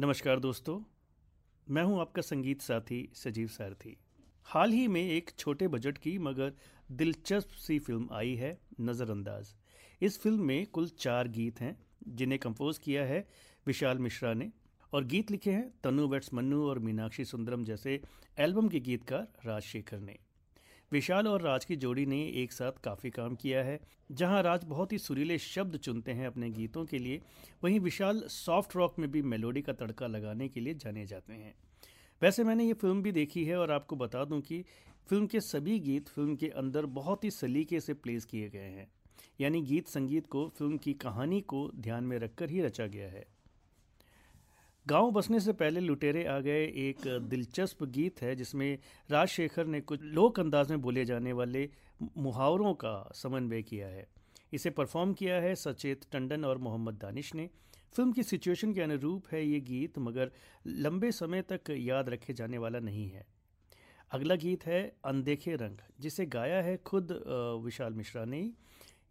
नमस्कार दोस्तों, मैं हूँ आपका संगीत साथी सजीव सारथी। हाल ही में एक छोटे बजट की मगर दिलचस्प सी फ़िल्म आई है, नज़रअंदाज। इस फ़िल्म में कुल चार गीत हैं, जिन्हें कंपोज किया है विशाल मिश्रा ने, और गीत लिखे हैं तनु, वेट्स मन्नू और मीनाक्षी सुंदरम जैसे एल्बम के गीतकार राजशेखर ने। विशाल और राज की जोड़ी ने एक साथ काफ़ी काम किया है, जहाँ राज बहुत ही सुरीले शब्द चुनते हैं अपने गीतों के लिए। वहीं विशाल सॉफ्ट रॉक में भी मेलोडी का तड़का लगाने के लिए जाने जाते हैं। वैसे मैंने ये फ़िल्म भी देखी है और आपको बता दूँ कि फ़िल्म के सभी गीत फ़िल्म के अंदर बहुत ही सलीके से प्लेस किए गए हैं। यानी गीत संगीत को, फ़िल्म की कहानी को ध्यान में रखकर ही रचा गया है। गाँव बसने से पहले लुटेरे आ गए एक दिलचस्प गीत है, जिसमें राजशेखर ने कुछ लोक अंदाज में बोले जाने वाले मुहावरों का समन्वय किया है। इसे परफॉर्म किया है सचेत टंडन और मोहम्मद दानिश ने। फ़िल्म की सिचुएशन के अनुरूप है ये गीत, मगर लंबे समय तक याद रखे जाने वाला नहीं है। अगला गीत है अनदेखे रंग, जिसे गाया है खुद विशाल मिश्रा ने।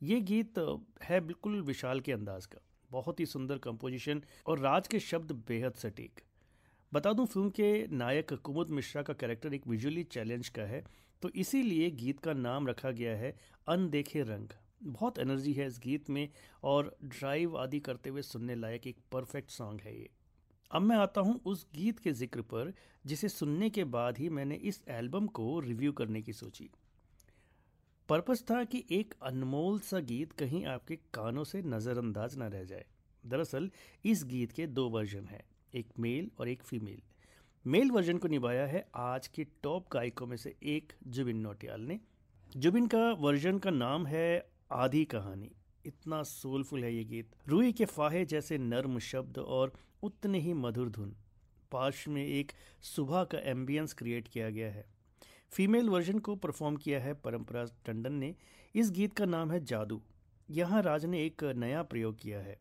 ये गीत है बिल्कुल विशाल के अंदाज का। बहुत ही सुंदर कंपोजिशन और राज के शब्द बेहद सटीक। बता दूँ फ़िल्म के नायक कुमुद मिश्रा का कैरेक्टर एक विजुअली चैलेंज का है तो इसीलिए गीत का नाम रखा गया है अनदेखे रंग। बहुत एनर्जी है इस गीत में और ड्राइव आदि करते हुए सुनने लायक एक परफेक्ट सॉन्ग है ये। अब मैं आता हूँ उस गीत के ज़िक्र पर, जिसे सुनने के बाद ही मैंने इस एल्बम को रिव्यू करने की सोची। पर्पस था कि एक अनमोल सा गीत कहीं आपके कानों से नज़रअंदाज ना रह जाए। दरअसल, इस गीत के दो वर्जन हैं, एक मेल और एक फीमेल। मेल वर्जन को निभाया है आज के टॉप गायकों में से एक, जुबिन नोटियाल ने। जुबिन का वर्जन का नाम है आधी कहानी। इतना सोलफुल है ये गीत। रूई के फाहे जैसे नर्म शब्द और उतने ही मधुर धुन। पाश में एक सुबह का एम्बियंस क्रिएट किया गया है। फीमेल वर्जन को परफॉर्म किया है परंपरा टंडन ने। इस गीत का नाम है जादू। यहाँ राज ने एक नया प्रयोग किया है।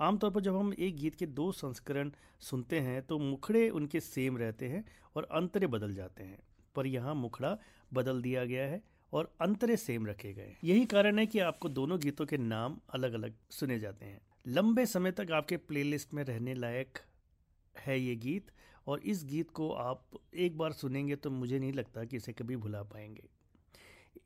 आमतौर पर जब हम एक गीत के दो संस्करण सुनते हैं तो मुखड़े उनके सेम रहते हैं और अंतरे बदल जाते हैं। पर यहाँ मुखड़ा बदल दिया गया है और अंतरे सेम रखे गए यही कारण है कि आपको दोनों गीतों के नाम अलग अलग सुने जाते हैं। लंबे समय तक आपके प्लेलिस्ट में रहने लायक है ये गीत। और इस गीत को आप एक बार सुनेंगे तो मुझे नहीं लगता कि इसे कभी भुला पाएँगे।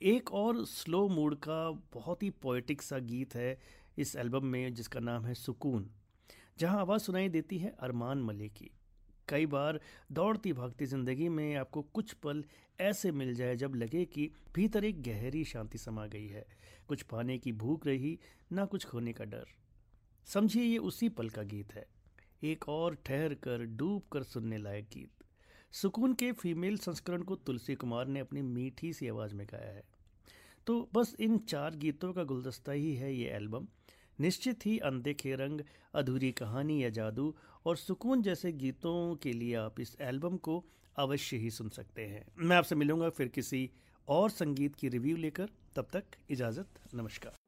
एक और स्लो मूड का बहुत ही पोइटिक सा गीत है इस एल्बम में, जिसका नाम है सुकून, जहाँ आवाज़ सुनाई देती है अरमान मलिक की। कई बार दौड़ती भागती ज़िंदगी में आपको कुछ पल ऐसे मिल जाए जब लगे कि भीतर एक गहरी शांति समा गई है। कुछ पाने की भूख रही, ना कुछ खोने का डर। समझिए ये उसी पल का गीत है। एक और ठहर कर, डूब कर सुनने लायक गीत। सुकून के फीमेल संस्करण को तुलसी कुमार ने अपनी मीठी सी आवाज़ में गाया है। तो बस इन चार गीतों का गुलदस्ता ही है ये एल्बम। निश्चित ही अनदेखे रंग, अधूरी कहानी या जादू और सुकून जैसे गीतों के लिए आप इस एल्बम को अवश्य ही सुन सकते हैं। मैं आपसे मिलूँगा फिर किसी और संगीत की रिव्यू लेकर। तब तक इजाज़त, नमस्कार।